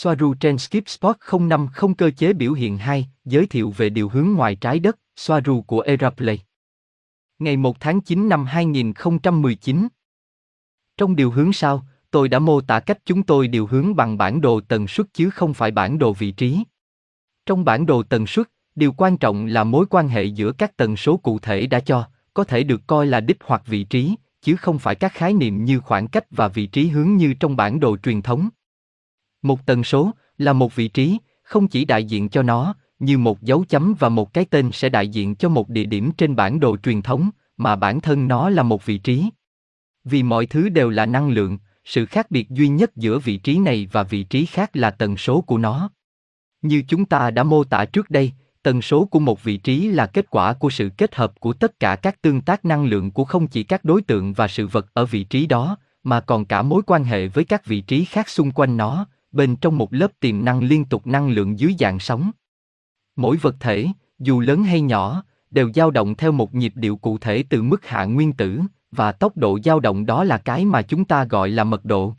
Soaru trên Skip Spot 050 cơ chế biểu hiện 2, giới thiệu về điều hướng ngoài trái đất, Soaru của Eraplay. Ngày 1 tháng 9 năm 2019. Trong điều hướng sau, tôi đã mô tả cách chúng tôi điều hướng bằng bản đồ tần suất chứ không phải bản đồ vị trí. Trong bản đồ tần suất, điều quan trọng là mối quan hệ giữa các tần số cụ thể đã cho, có thể được coi là đích hoặc vị trí, chứ không phải các khái niệm như khoảng cách và vị trí hướng như trong bản đồ truyền thống. Một tần số là một vị trí, không chỉ đại diện cho nó, như một dấu chấm và một cái tên sẽ đại diện cho một địa điểm trên bản đồ truyền thống, mà bản thân nó là một vị trí. Vì mọi thứ đều là năng lượng, sự khác biệt duy nhất giữa vị trí này và vị trí khác là tần số của nó. Như chúng ta đã mô tả trước đây, tần số của một vị trí là kết quả của sự kết hợp của tất cả các tương tác năng lượng của không chỉ các đối tượng và sự vật ở vị trí đó, mà còn cả mối quan hệ với các vị trí khác xung quanh nó, bên trong một lớp tiềm năng liên tục năng lượng dưới dạng sóng. Mỗi vật thể, dù lớn hay nhỏ, đều dao động theo một nhịp điệu cụ thể từ mức hạ nguyên tử, và tốc độ dao động đó là cái mà chúng ta gọi là mật độ.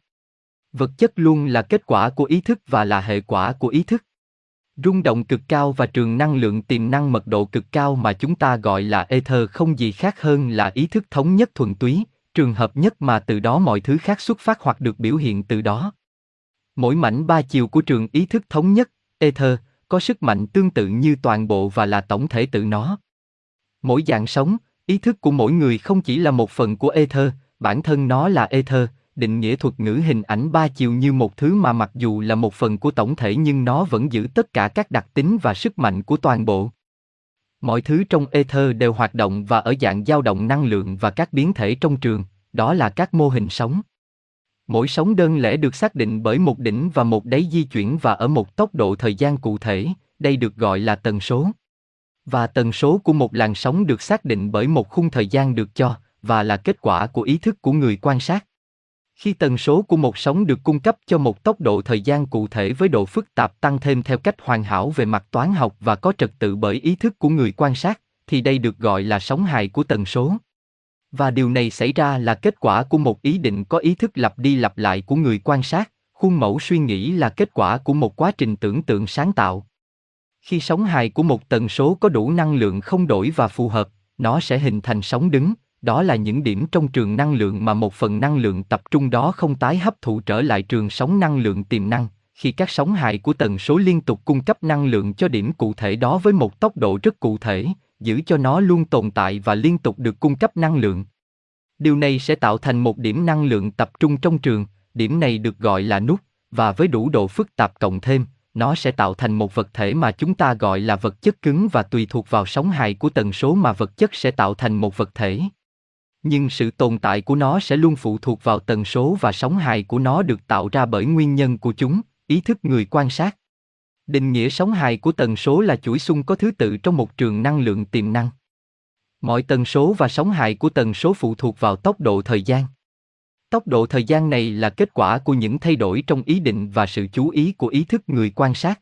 Vật chất luôn là kết quả của ý thức và là hệ quả của ý thức. Rung động cực cao và trường năng lượng tiềm năng mật độ cực cao mà chúng ta gọi là ether không gì khác hơn là ý thức thống nhất thuần túy, trường hợp nhất mà từ đó mọi thứ khác xuất phát hoặc được biểu hiện từ đó. Mỗi mảnh ba chiều của trường ý thức thống nhất, ether, có sức mạnh tương tự như toàn bộ và là tổng thể tự nó. Mỗi dạng sống, ý thức của mỗi người không chỉ là một phần của ether, bản thân nó là ether, định nghĩa thuật ngữ hình ảnh ba chiều như một thứ mà mặc dù là một phần của tổng thể nhưng nó vẫn giữ tất cả các đặc tính và sức mạnh của toàn bộ. Mọi thứ trong ether đều hoạt động và ở dạng dao động năng lượng và các biến thể trong trường, đó là các mô hình sống. Mỗi sóng đơn lẻ được xác định bởi một đỉnh và một đáy di chuyển và ở một tốc độ thời gian cụ thể, đây được gọi là tần số. Và tần số của một làn sóng được xác định bởi một khung thời gian được cho, và là kết quả của ý thức của người quan sát. Khi tần số của một sóng được cung cấp cho một tốc độ thời gian cụ thể với độ phức tạp tăng thêm theo cách hoàn hảo về mặt toán học và có trật tự bởi ý thức của người quan sát, thì đây được gọi là sóng hài của tần số. Và điều này xảy ra là kết quả của một ý định có ý thức lặp đi lặp lại của người quan sát, khuôn mẫu suy nghĩ là kết quả của một quá trình tưởng tượng sáng tạo. Khi sóng hài của một tần số có đủ năng lượng không đổi và phù hợp, nó sẽ hình thành sóng đứng, đó là những điểm trong trường năng lượng mà một phần năng lượng tập trung đó không tái hấp thụ trở lại trường sóng năng lượng tiềm năng, khi các sóng hài của tần số liên tục cung cấp năng lượng cho điểm cụ thể đó với một tốc độ rất cụ thể, giữ cho nó luôn tồn tại và liên tục được cung cấp năng lượng. Điều này sẽ tạo thành một điểm năng lượng tập trung trong trường, điểm này được gọi là nút, và với đủ độ phức tạp cộng thêm, nó sẽ tạo thành một vật thể mà chúng ta gọi là vật chất cứng và tùy thuộc vào sóng hài của tần số mà vật chất sẽ tạo thành một vật thể. Nhưng sự tồn tại của nó sẽ luôn phụ thuộc vào tần số và sóng hài của nó được tạo ra bởi nguyên nhân của chúng, ý thức người quan sát. Định nghĩa sóng hài của tần số là chuỗi xung có thứ tự trong một trường năng lượng tiềm năng. Mọi tần số và sóng hài của tần số phụ thuộc vào tốc độ thời gian. Tốc độ thời gian này là kết quả của những thay đổi trong ý định và sự chú ý của ý thức người quan sát.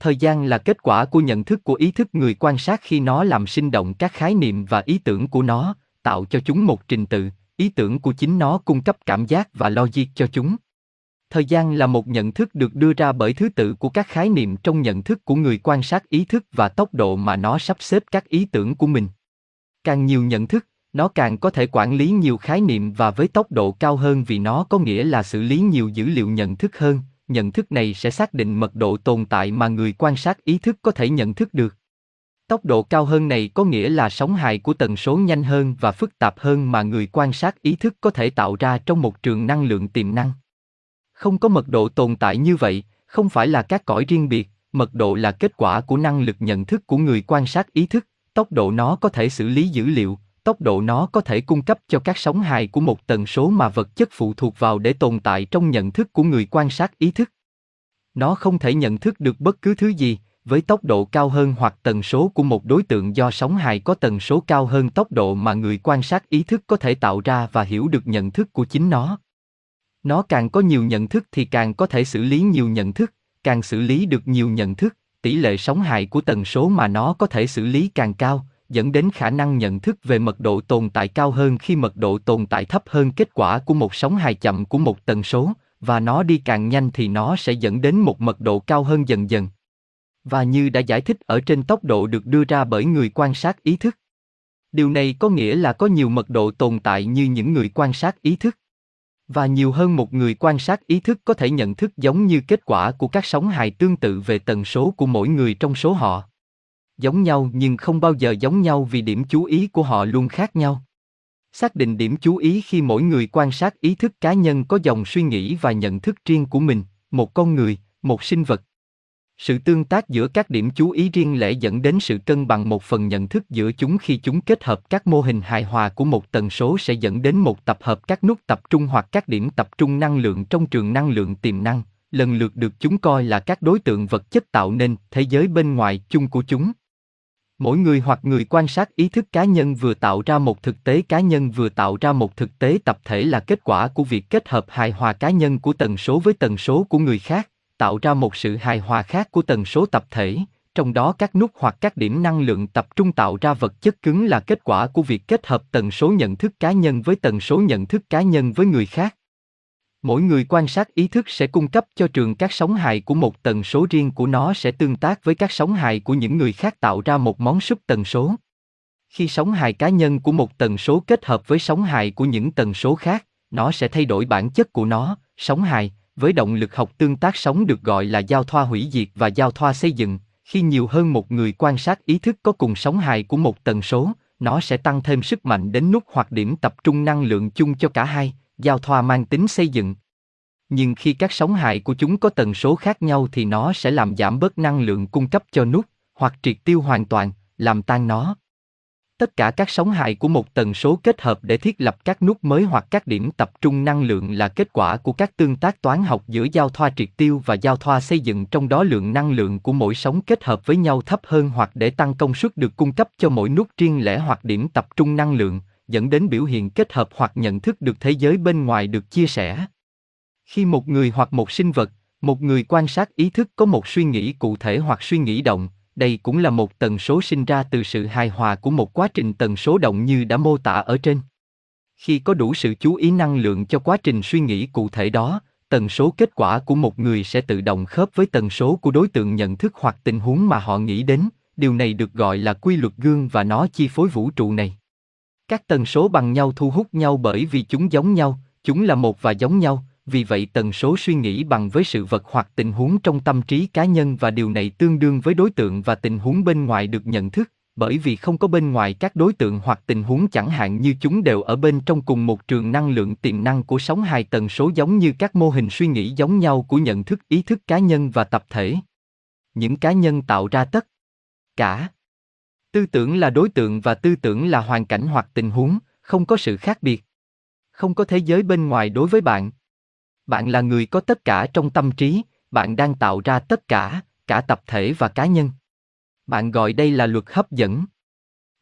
Thời gian là kết quả của nhận thức của ý thức người quan sát khi nó làm sinh động các khái niệm và ý tưởng của nó, tạo cho chúng một trình tự, ý tưởng của chính nó cung cấp cảm giác và logic cho chúng. Thời gian là một nhận thức được đưa ra bởi thứ tự của các khái niệm trong nhận thức của người quan sát ý thức và tốc độ mà nó sắp xếp các ý tưởng của mình. Càng nhiều nhận thức, nó càng có thể quản lý nhiều khái niệm và với tốc độ cao hơn vì nó có nghĩa là xử lý nhiều dữ liệu nhận thức hơn, nhận thức này sẽ xác định mật độ tồn tại mà người quan sát ý thức có thể nhận thức được. Tốc độ cao hơn này có nghĩa là sóng hài của tần số nhanh hơn và phức tạp hơn mà người quan sát ý thức có thể tạo ra trong một trường năng lượng tiềm năng. Không có mật độ tồn tại như vậy, không phải là các cõi riêng biệt, mật độ là kết quả của năng lực nhận thức của người quan sát ý thức, tốc độ nó có thể xử lý dữ liệu, tốc độ nó có thể cung cấp cho các sóng hài của một tần số mà vật chất phụ thuộc vào để tồn tại trong nhận thức của người quan sát ý thức. Nó không thể nhận thức được bất cứ thứ gì, với tốc độ cao hơn hoặc tần số của một đối tượng do sóng hài có tần số cao hơn tốc độ mà người quan sát ý thức có thể tạo ra và hiểu được nhận thức của chính nó. Nó càng có nhiều nhận thức thì càng có thể xử lý nhiều nhận thức, càng xử lý được nhiều nhận thức, tỷ lệ sóng hài của tần số mà nó có thể xử lý càng cao, dẫn đến khả năng nhận thức về mật độ tồn tại cao hơn khi mật độ tồn tại thấp hơn kết quả của một sóng hài chậm của một tần số, và nó đi càng nhanh thì nó sẽ dẫn đến một mật độ cao hơn dần dần. Và như đã giải thích ở trên tốc độ được đưa ra bởi người quan sát ý thức. Điều này có nghĩa là có nhiều mật độ tồn tại như những người quan sát ý thức. Và nhiều hơn một người quan sát ý thức có thể nhận thức giống như kết quả của các sóng hài tương tự về tần số của mỗi người trong số họ. Giống nhau nhưng không bao giờ giống nhau vì điểm chú ý của họ luôn khác nhau. Xác định điểm chú ý khi mỗi người quan sát ý thức cá nhân có dòng suy nghĩ và nhận thức riêng của mình, một con người, một sinh vật, sự tương tác giữa các điểm chú ý riêng lẻ dẫn đến sự cân bằng một phần nhận thức giữa chúng khi chúng kết hợp các mô hình hài hòa của một tần số sẽ dẫn đến một tập hợp các nút tập trung hoặc các điểm tập trung năng lượng trong trường năng lượng tiềm năng, lần lượt được chúng coi là các đối tượng vật chất tạo nên thế giới bên ngoài chung của chúng. Mỗi người hoặc người quan sát ý thức cá nhân vừa tạo ra một thực tế cá nhân vừa tạo ra một thực tế tập thể là kết quả của việc kết hợp hài hòa cá nhân của tần số với tần số của người khác tạo ra một sự hài hòa khác của tần số tập thể, trong đó các nút hoặc các điểm năng lượng tập trung tạo ra vật chất cứng là kết quả của việc kết hợp tần số nhận thức cá nhân với tần số nhận thức cá nhân với người khác. Mỗi người quan sát ý thức sẽ cung cấp cho trường các sóng hài của một tần số riêng của nó sẽ tương tác với các sóng hài của những người khác tạo ra một món súp tần số. Khi sóng hài cá nhân của một tần số kết hợp với sóng hài của những tần số khác, nó sẽ thay đổi bản chất của nó, sóng hài, với động lực học tương tác sống được gọi là giao thoa hủy diệt và giao thoa xây dựng, khi nhiều hơn một người quan sát ý thức có cùng sóng hài của một tần số, nó sẽ tăng thêm sức mạnh đến nút hoặc điểm tập trung năng lượng chung cho cả hai, giao thoa mang tính xây dựng. Nhưng khi các sóng hài của chúng có tần số khác nhau thì nó sẽ làm giảm bớt năng lượng cung cấp cho nút, hoặc triệt tiêu hoàn toàn, làm tan nó. Tất cả các sóng hài của một tần số kết hợp để thiết lập các nút mới hoặc các điểm tập trung năng lượng là kết quả của các tương tác toán học giữa giao thoa triệt tiêu và giao thoa xây dựng trong đó lượng năng lượng của mỗi sóng kết hợp với nhau thấp hơn hoặc để tăng công suất được cung cấp cho mỗi nút riêng lẻ hoặc điểm tập trung năng lượng, dẫn đến biểu hiện kết hợp hoặc nhận thức được thế giới bên ngoài được chia sẻ. Khi một người hoặc một sinh vật, một người quan sát ý thức có một suy nghĩ cụ thể hoặc suy nghĩ động, đây cũng là một tần số sinh ra từ sự hài hòa của một quá trình tần số động như đã mô tả ở trên. Khi có đủ sự chú ý năng lượng cho quá trình suy nghĩ cụ thể đó, tần số kết quả của một người sẽ tự động khớp với tần số của đối tượng nhận thức hoặc tình huống mà họ nghĩ đến, điều này được gọi là quy luật gương và nó chi phối vũ trụ này. Các tần số bằng nhau thu hút nhau bởi vì chúng giống nhau, chúng là một và giống nhau, vì vậy tần số suy nghĩ bằng với sự vật hoặc tình huống trong tâm trí cá nhân và điều này tương đương với đối tượng và tình huống bên ngoài được nhận thức, bởi vì không có bên ngoài các đối tượng hoặc tình huống chẳng hạn như chúng đều ở bên trong cùng một trường năng lượng tiềm năng của sóng hài tần số giống như các mô hình suy nghĩ giống nhau của nhận thức, ý thức cá nhân và tập thể. Những cá nhân tạo ra tất cả. Tư tưởng là đối tượng và tư tưởng là hoàn cảnh hoặc tình huống, không có sự khác biệt. Không có thế giới bên ngoài đối với bạn bạn là người có tất cả trong tâm trí, bạn đang tạo ra tất cả cả tập thể và cá nhân. Bạn gọi đây là luật hấp dẫn.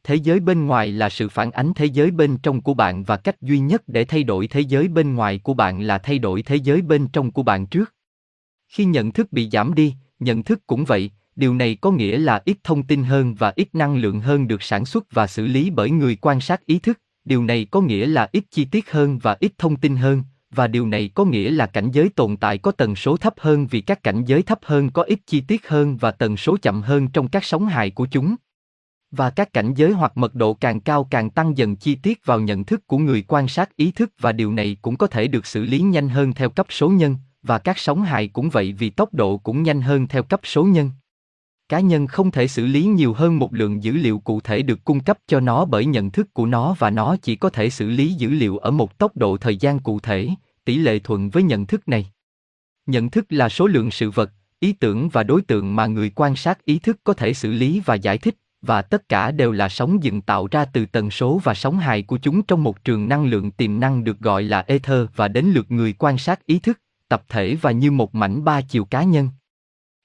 Thế giới bên ngoài là sự phản ánh thế giới bên trong của bạn và cách duy nhất để thay đổi thế giới bên ngoài của bạn là thay đổi thế giới bên trong của bạn trước. Khi nhận thức bị giảm đi, nhận thức cũng vậy, điều này có nghĩa là ít thông tin hơn và ít năng lượng hơn được sản xuất và xử lý bởi người quan sát ý thức. Điều này có nghĩa là ít chi tiết hơn và ít thông tin hơn và điều này có nghĩa là cảnh giới tồn tại có tần số thấp hơn vì các cảnh giới thấp hơn có ít chi tiết hơn và tần số chậm hơn trong các sóng hài của chúng. Và các cảnh giới hoặc mật độ càng cao càng tăng dần chi tiết vào nhận thức của người quan sát ý thức và điều này cũng có thể được xử lý nhanh hơn theo cấp số nhân, và các sóng hài cũng vậy vì tốc độ cũng nhanh hơn theo cấp số nhân. Cá nhân không thể xử lý nhiều hơn một lượng dữ liệu cụ thể được cung cấp cho nó bởi nhận thức của nó và nó chỉ có thể xử lý dữ liệu ở một tốc độ thời gian cụ thể, tỷ lệ thuận với nhận thức này. Nhận thức là số lượng sự vật, ý tưởng và đối tượng mà người quan sát ý thức có thể xử lý và giải thích, và tất cả đều là sóng dựng tạo ra từ tần số và sóng hài của chúng trong một trường năng lượng tiềm năng được gọi là ether và đến lượt người quan sát ý thức, tập thể và như một mảnh ba chiều cá nhân.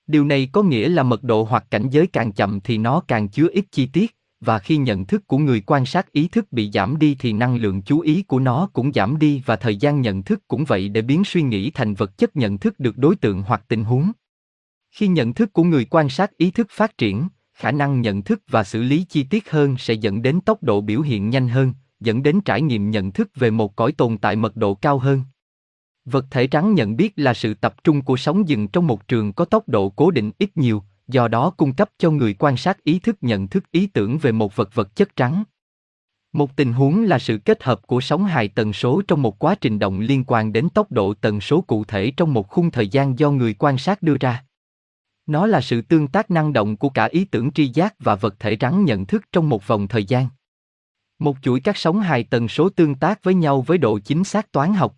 Điều này có nghĩa là mật độ hoặc cảnh giới càng chậm thì nó càng chứa ít chi tiết, và khi nhận thức của người quan sát ý thức bị giảm đi thì năng lượng chú ý của nó cũng giảm đi và thời gian nhận thức cũng vậy để biến suy nghĩ thành vật chất nhận thức được đối tượng hoặc tình huống. Khi nhận thức của người quan sát ý thức phát triển, khả năng nhận thức và xử lý chi tiết hơn sẽ dẫn đến tốc độ biểu hiện nhanh hơn, dẫn đến trải nghiệm nhận thức về một cõi tồn tại mật độ cao hơn. Vật thể trắng nhận biết là sự tập trung của sóng dừng trong một trường có tốc độ cố định ít nhiều, do đó cung cấp cho người quan sát ý thức nhận thức ý tưởng về một vật vật chất trắng. Một tình huống là sự kết hợp của sóng hài tần số trong một quá trình động liên quan đến tốc độ tần số cụ thể trong một khung thời gian do người quan sát đưa ra. Nó là sự tương tác năng động của cả ý tưởng tri giác và vật thể trắng nhận thức trong một vòng thời gian. Một chuỗi các sóng hài tần số tương tác với nhau với độ chính xác toán học.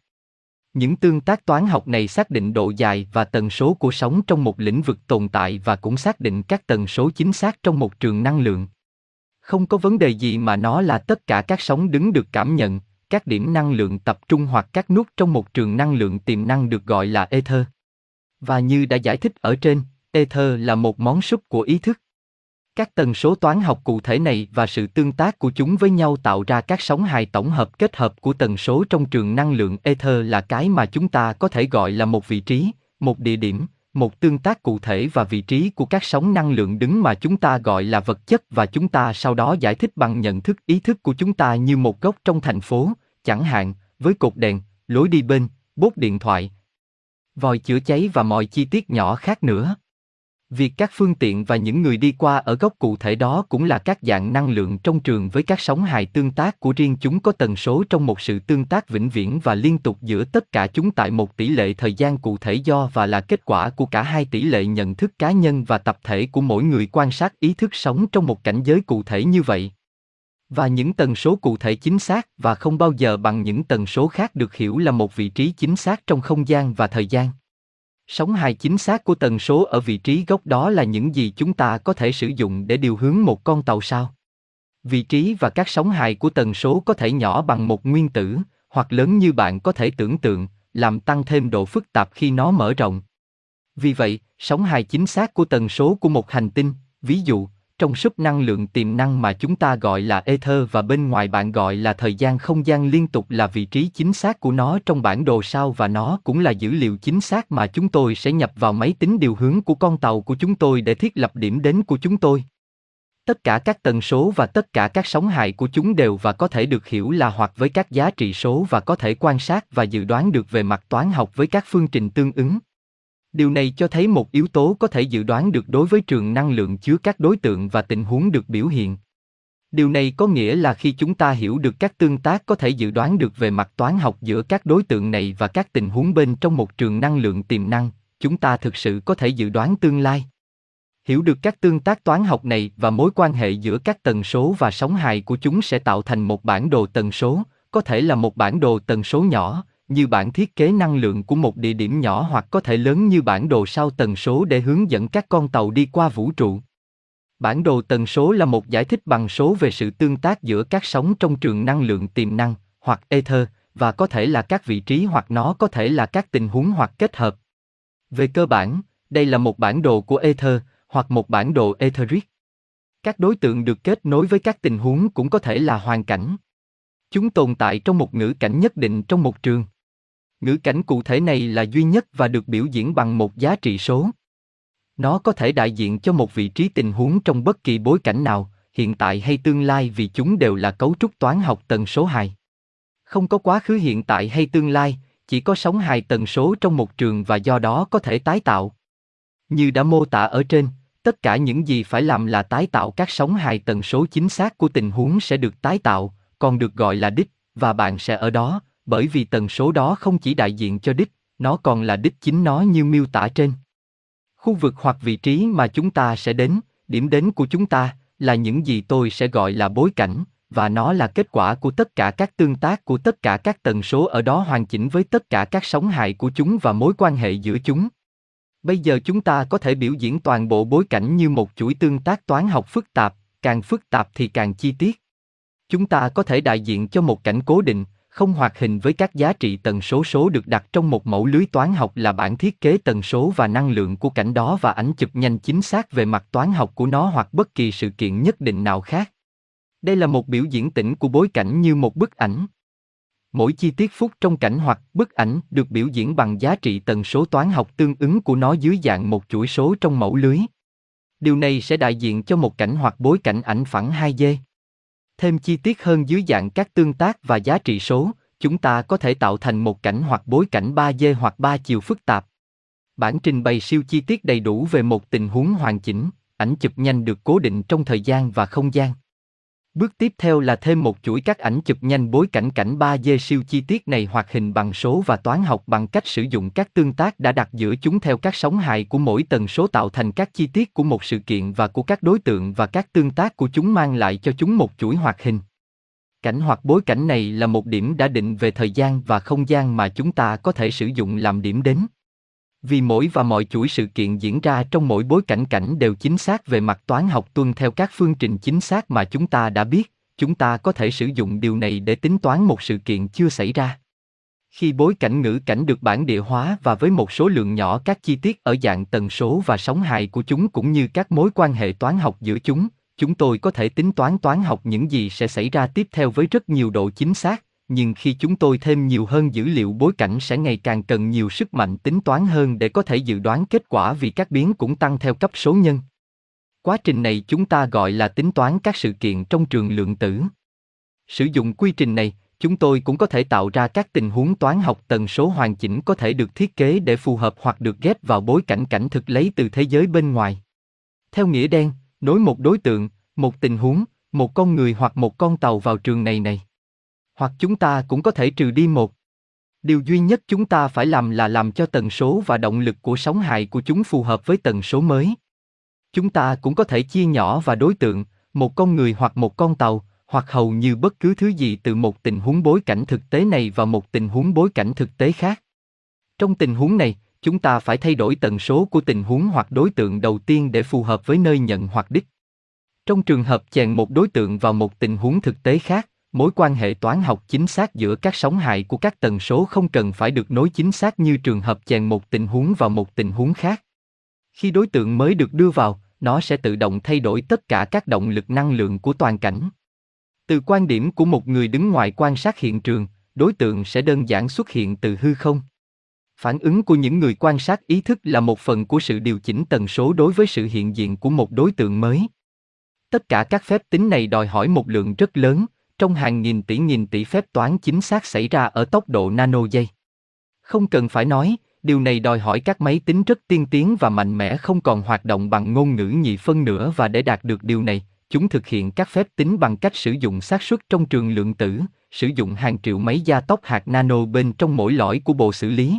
Những tương tác toán học này xác định độ dài và tần số của sóng trong một lĩnh vực tồn tại và cũng xác định các tần số chính xác trong một trường năng lượng. Không có vấn đề gì mà nó là tất cả các sóng đứng được cảm nhận, các điểm năng lượng tập trung hoặc các nút trong một trường năng lượng tiềm năng được gọi là ether. Và như đã giải thích ở trên, ether là một món súp của ý thức. Các tần số toán học cụ thể này và sự tương tác của chúng với nhau tạo ra các sóng hài tổng hợp kết hợp của tần số trong trường năng lượng ether là cái mà chúng ta có thể gọi là một vị trí, một địa điểm, một tương tác cụ thể và vị trí của các sóng năng lượng đứng mà chúng ta gọi là vật chất và chúng ta sau đó giải thích bằng nhận thức ý thức của chúng ta như một góc trong thành phố, chẳng hạn, với cột đèn, lối đi bên, bốt điện thoại, vòi chữa cháy và mọi chi tiết nhỏ khác nữa. Việc các phương tiện và những người đi qua ở góc cụ thể đó cũng là các dạng năng lượng trong trường với các sóng hài tương tác của riêng chúng có tần số trong một sự tương tác vĩnh viễn và liên tục giữa tất cả chúng tại một tỷ lệ thời gian cụ thể do và là kết quả của cả hai tỷ lệ nhận thức cá nhân và tập thể của mỗi người quan sát ý thức sống trong một cảnh giới cụ thể như vậy. Và những tần số cụ thể chính xác và không bao giờ bằng những tần số khác được hiểu là một vị trí chính xác trong không gian và thời gian. Sóng hài chính xác của tần số ở vị trí gốc đó là những gì chúng ta có thể sử dụng để điều hướng một con tàu sao. Vị trí và các sóng hài của tần số có thể nhỏ bằng một nguyên tử, hoặc lớn như bạn có thể tưởng tượng, làm tăng thêm độ phức tạp khi nó mở rộng. Vì vậy, sóng hài chính xác của tần số của một hành tinh, ví dụ, trong súp năng lượng tiềm năng mà chúng ta gọi là ether và bên ngoài bạn gọi là thời gian không gian liên tục là vị trí chính xác của nó trong bản đồ sao và nó cũng là dữ liệu chính xác mà chúng tôi sẽ nhập vào máy tính điều hướng của con tàu của chúng tôi để thiết lập điểm đến của chúng tôi. Tất cả các tần số và tất cả các sóng hài của chúng đều và có thể được hiểu là hoặc với các giá trị số và có thể quan sát và dự đoán được về mặt toán học với các phương trình tương ứng. Điều này cho thấy một yếu tố có thể dự đoán được đối với trường năng lượng chứa các đối tượng và tình huống được biểu hiện. Điều này có nghĩa là khi chúng ta hiểu được các tương tác có thể dự đoán được về mặt toán học giữa các đối tượng này và các tình huống bên trong một trường năng lượng tiềm năng, chúng ta thực sự có thể dự đoán tương lai. Hiểu được các tương tác toán học này và mối quan hệ giữa các tần số và sóng hài của chúng sẽ tạo thành một bản đồ tần số, có thể là một bản đồ tần số nhỏ, như bản thiết kế năng lượng của một địa điểm nhỏ hoặc có thể lớn như bản đồ sao tần số để hướng dẫn các con tàu đi qua vũ trụ. Bản đồ tần số là một giải thích bằng số về sự tương tác giữa các sóng trong trường năng lượng tiềm năng, hoặc ether, và có thể là các vị trí hoặc nó có thể là các tình huống hoặc kết hợp. Về cơ bản, đây là một bản đồ của ether, hoặc một bản đồ etheric. Các đối tượng được kết nối với các tình huống cũng có thể là hoàn cảnh. Chúng tồn tại trong một ngữ cảnh nhất định trong một trường. Ngữ cảnh cụ thể này là duy nhất và được biểu diễn bằng một giá trị số. Nó có thể đại diện cho một vị trí tình huống trong bất kỳ bối cảnh nào, hiện tại hay tương lai vì chúng đều là cấu trúc toán học tần số hài. Không có quá khứ hiện tại hay tương lai, chỉ có sóng hài tần số trong một trường và do đó có thể tái tạo. Như đã mô tả ở trên, tất cả những gì phải làm là tái tạo các sóng hài tần số chính xác của tình huống sẽ được tái tạo, còn được gọi là đích, và bạn sẽ ở đó, bởi vì tần số đó không chỉ đại diện cho đích, nó còn là đích chính nó như miêu tả trên. Khu vực hoặc vị trí mà chúng ta sẽ đến, điểm đến của chúng ta, là những gì tôi sẽ gọi là bối cảnh, và nó là kết quả của tất cả các tương tác của tất cả các tần số ở đó hoàn chỉnh với tất cả các sóng hài của chúng và mối quan hệ giữa chúng. Bây giờ chúng ta có thể biểu diễn toàn bộ bối cảnh như một chuỗi tương tác toán học phức tạp, càng phức tạp thì càng chi tiết. Chúng ta có thể đại diện cho một cảnh cố định, không hoạt hình với các giá trị tần số số được đặt trong một mẫu lưới toán học là bản thiết kế tần số và năng lượng của cảnh đó và ảnh chụp nhanh chính xác về mặt toán học của nó hoặc bất kỳ sự kiện nhất định nào khác. Đây là một biểu diễn tĩnh của bối cảnh như một bức ảnh. Mỗi chi tiết phút trong cảnh hoặc bức ảnh được biểu diễn bằng giá trị tần số toán học tương ứng của nó dưới dạng một chuỗi số trong mẫu lưới. Điều này sẽ đại diện cho một cảnh hoặc bối cảnh ảnh phẳng 2D. Thêm chi tiết hơn dưới dạng các tương tác và giá trị số, chúng ta có thể tạo thành một cảnh hoặc bối cảnh 3D hoặc 3 chiều phức tạp. Bản trình bày siêu chi tiết đầy đủ về một tình huống hoàn chỉnh, ảnh chụp nhanh được cố định trong thời gian và không gian. Bước tiếp theo là thêm một chuỗi các ảnh chụp nhanh bối cảnh cảnh 3D siêu chi tiết này hoạt hình bằng số và toán học bằng cách sử dụng các tương tác đã đặt giữa chúng theo các sóng hài của mỗi tần số tạo thành các chi tiết của một sự kiện và của các đối tượng và các tương tác của chúng mang lại cho chúng một chuỗi hoạt hình. Cảnh hoặc bối cảnh này là một điểm đã định về thời gian và không gian mà chúng ta có thể sử dụng làm điểm đến. Vì mỗi và mọi chuỗi sự kiện diễn ra trong mỗi bối cảnh cảnh đều chính xác về mặt toán học tuân theo các phương trình chính xác mà chúng ta đã biết, chúng ta có thể sử dụng điều này để tính toán một sự kiện chưa xảy ra. Khi bối cảnh ngữ cảnh được bản địa hóa và với một số lượng nhỏ các chi tiết ở dạng tần số và sóng hài của chúng cũng như các mối quan hệ toán học giữa chúng, chúng tôi có thể tính toán toán học những gì sẽ xảy ra tiếp theo với rất nhiều độ chính xác, nhưng khi chúng tôi thêm nhiều hơn dữ liệu bối cảnh sẽ ngày càng cần nhiều sức mạnh tính toán hơn để có thể dự đoán kết quả vì các biến cũng tăng theo cấp số nhân. Quá trình này chúng ta gọi là tính toán các sự kiện trong trường lượng tử. Sử dụng quy trình này, chúng tôi cũng có thể tạo ra các tình huống toán học tần số hoàn chỉnh có thể được thiết kế để phù hợp hoặc được ghép vào bối cảnh cảnh thực lấy từ thế giới bên ngoài. Theo nghĩa đen, nối một đối tượng, một tình huống, một con người hoặc một con tàu vào trường này này. Hoặc chúng ta cũng có thể trừ đi một. Điều duy nhất chúng ta phải làm là làm cho tần số và động lực của sóng hài của chúng phù hợp với tần số mới. Chúng ta cũng có thể chia nhỏ và đối tượng, một con người hoặc một con tàu, hoặc hầu như bất cứ thứ gì từ một tình huống bối cảnh thực tế này vào một tình huống bối cảnh thực tế khác. Trong tình huống này, chúng ta phải thay đổi tần số của tình huống hoặc đối tượng đầu tiên để phù hợp với nơi nhận hoặc đích. Trong trường hợp chèn một đối tượng vào một tình huống thực tế khác, mối quan hệ toán học chính xác giữa các sóng hài của các tần số không cần phải được nối chính xác như trường hợp chèn một tình huống vào một tình huống khác. Khi đối tượng mới được đưa vào, nó sẽ tự động thay đổi tất cả các động lực năng lượng của toàn cảnh. Từ quan điểm của một người đứng ngoài quan sát hiện trường, đối tượng sẽ đơn giản xuất hiện từ hư không. Phản ứng của những người quan sát ý thức là một phần của sự điều chỉnh tần số đối với sự hiện diện của một đối tượng mới. Tất cả các phép tính này đòi hỏi một lượng rất lớn, trong hàng nghìn tỷ nghìn tỷ phép toán chính xác xảy ra ở tốc độ nano giây. Không cần phải nói, điều này đòi hỏi các máy tính rất tiên tiến và mạnh mẽ không còn hoạt động bằng ngôn ngữ nhị phân nữa và để đạt được điều này, chúng thực hiện các phép tính bằng cách sử dụng xác suất trong trường lượng tử, sử dụng hàng triệu máy gia tốc hạt nano bên trong mỗi lõi của bộ xử lý.